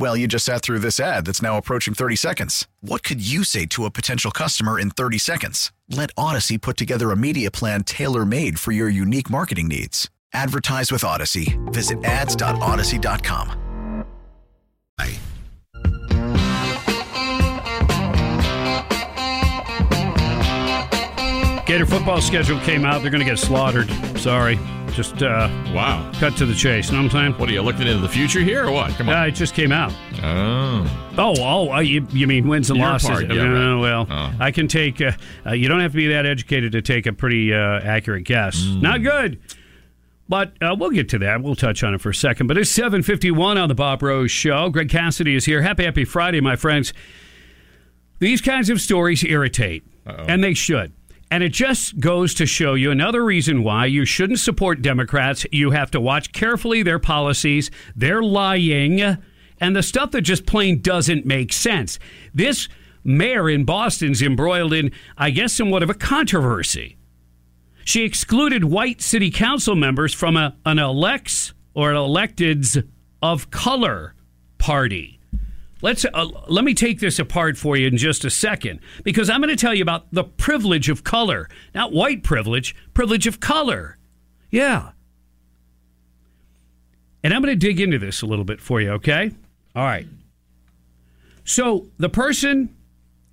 Well, you just sat through this ad that's now approaching 30 seconds. What could you say to a potential customer in 30 seconds? Let Audacy put together a media plan tailor made for your unique marketing needs. Advertise with Audacy. Visit ads.audacy.com. Gator football schedule came out. They're going to get slaughtered. Sorry. Just uh, Wow. cut to the chase. Know what I'm saying? What are you looking into the future here or what? Come on. Uh, it just came out. oh. Oh, oh, uh, you, you mean wins and Your losses? part, yeah, Uh, right. well, Oh. I can take. Uh, uh, you don't have to be that educated to take a pretty uh, accurate guess. Mm. Not good. But uh, we'll get to that. We'll touch on it for a second. But it's 751 on the Bob Rose Show. Greg Cassidy is here. Happy, happy Friday, my friends. These kinds of stories irritate, and they should. And it just goes to show you another reason why you shouldn't support Democrats. You have to watch carefully their policies, their lying, and the stuff that just plain doesn't make sense. This mayor in Boston's embroiled in, I guess, somewhat of a controversy. She excluded white city council members from a, an elects or an electeds of color party. Let's uh, let me take this apart for you in just a second because I'm going to tell you about the privilege of color, not white privilege, privilege of color. Yeah. And I'm going to dig into this a little bit for you, okay? All right. So, the person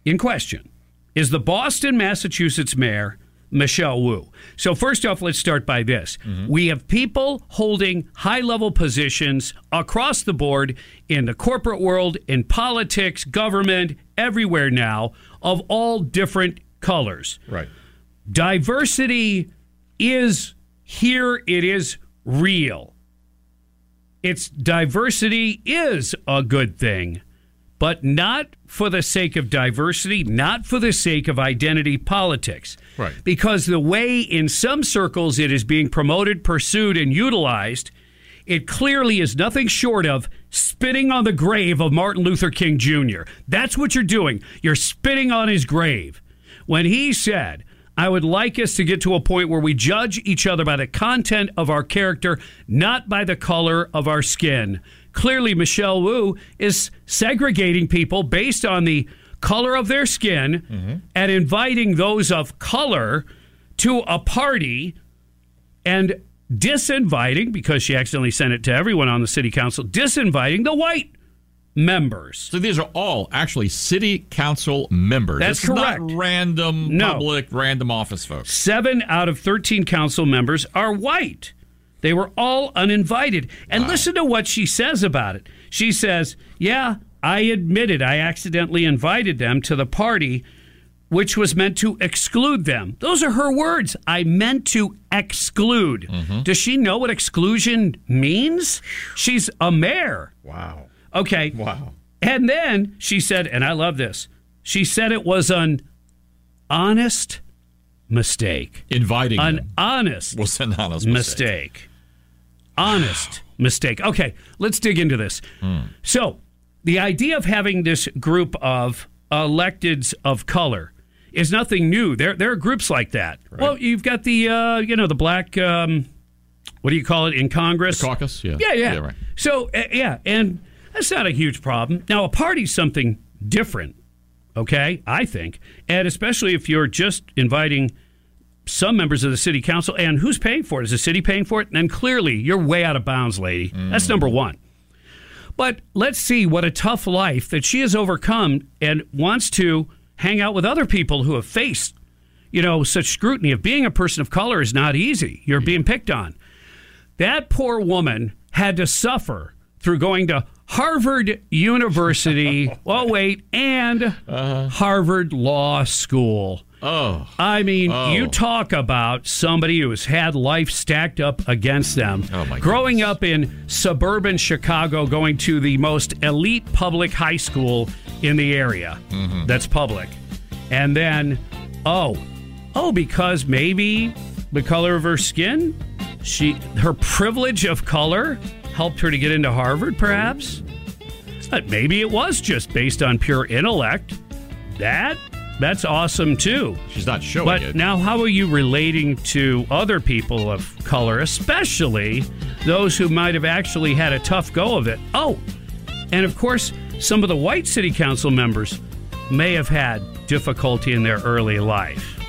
in question is the Boston, Massachusetts mayor, Michelle Wu. So, first off, let's start by this. Mm-hmm. We have people holding high level positions across the board in the corporate world, in politics, government, everywhere now, of all different colors. Right. Diversity is here, it is real. It's diversity is a good thing, but not for the sake of diversity, not for the sake of identity politics. Right. Because the way in some circles it is being promoted, pursued, and utilized, it clearly is nothing short of spitting on the grave of Martin Luther King Jr. That's what you're doing. You're spitting on his grave. When he said, I would like us to get to a point where we judge each other by the content of our character, not by the color of our skin. Clearly, Michelle Wu is segregating people based on the color of their skin mm-hmm. and inviting those of color to a party and disinviting, because she accidentally sent it to everyone on the city council, disinviting the white members. So these are all actually city council members. That's This is not correct. random No. public, random office folks. Seven out of 13 council members are white. They were all uninvited. And listen to what she says about it. She says, Yeah, I admitted I accidentally invited them to the party, which was meant to exclude them. Those are her words. I meant to exclude. Mm-hmm. Does she know what exclusion means? She's a mayor. Wow. Okay. Wow. And then she said, and I love this, she said it was an honest mistake. Inviting An them honest was an honest mistake. mistake. Honest mistake. Okay, let's dig into this. So, the idea of having this group of electeds of color is nothing new. There, there are groups like that. Well, you've got the, uh, you know, the black, um, what do you call it in Congress? Caucus? Yeah. Yeah, yeah. right. So, uh, yeah, and that's not a huge problem. Now, a party's something different, okay? I think. And especially if you're just inviting some members of the city council, and who's paying for it? Is the city paying for it? And clearly, you're way out of bounds, lady. That's number one. But let's see what a tough life that she has overcome and wants to hang out with other people who have faced you know, such scrutiny of being a person of color is not easy. You're being picked on. That poor woman had to suffer through going to Harvard University. oh, wait, and uh-huh. Harvard Law School. Oh. I mean, oh. you talk about somebody who has had life stacked up against them. Oh my Growing goodness. up in suburban Chicago, going to the most elite public high school in the area mm-hmm. that's public. And then, oh, oh, because maybe the color of her skin, she her privilege of color helped her to get into Harvard, perhaps? But maybe it was just based on pure intellect. That that's awesome too. She's not showing but it. now, how are you relating to other people of color, especially those who might have actually had a tough go of it? Oh, and of course, some of the white city council members may have had difficulty in their early life.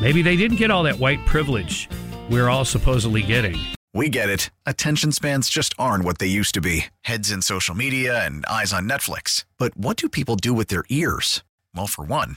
Maybe they didn't get all that white privilege we're all supposedly getting. We get it. Attention spans just aren't what they used to be heads in social media and eyes on Netflix. But what do people do with their ears? Well, for one,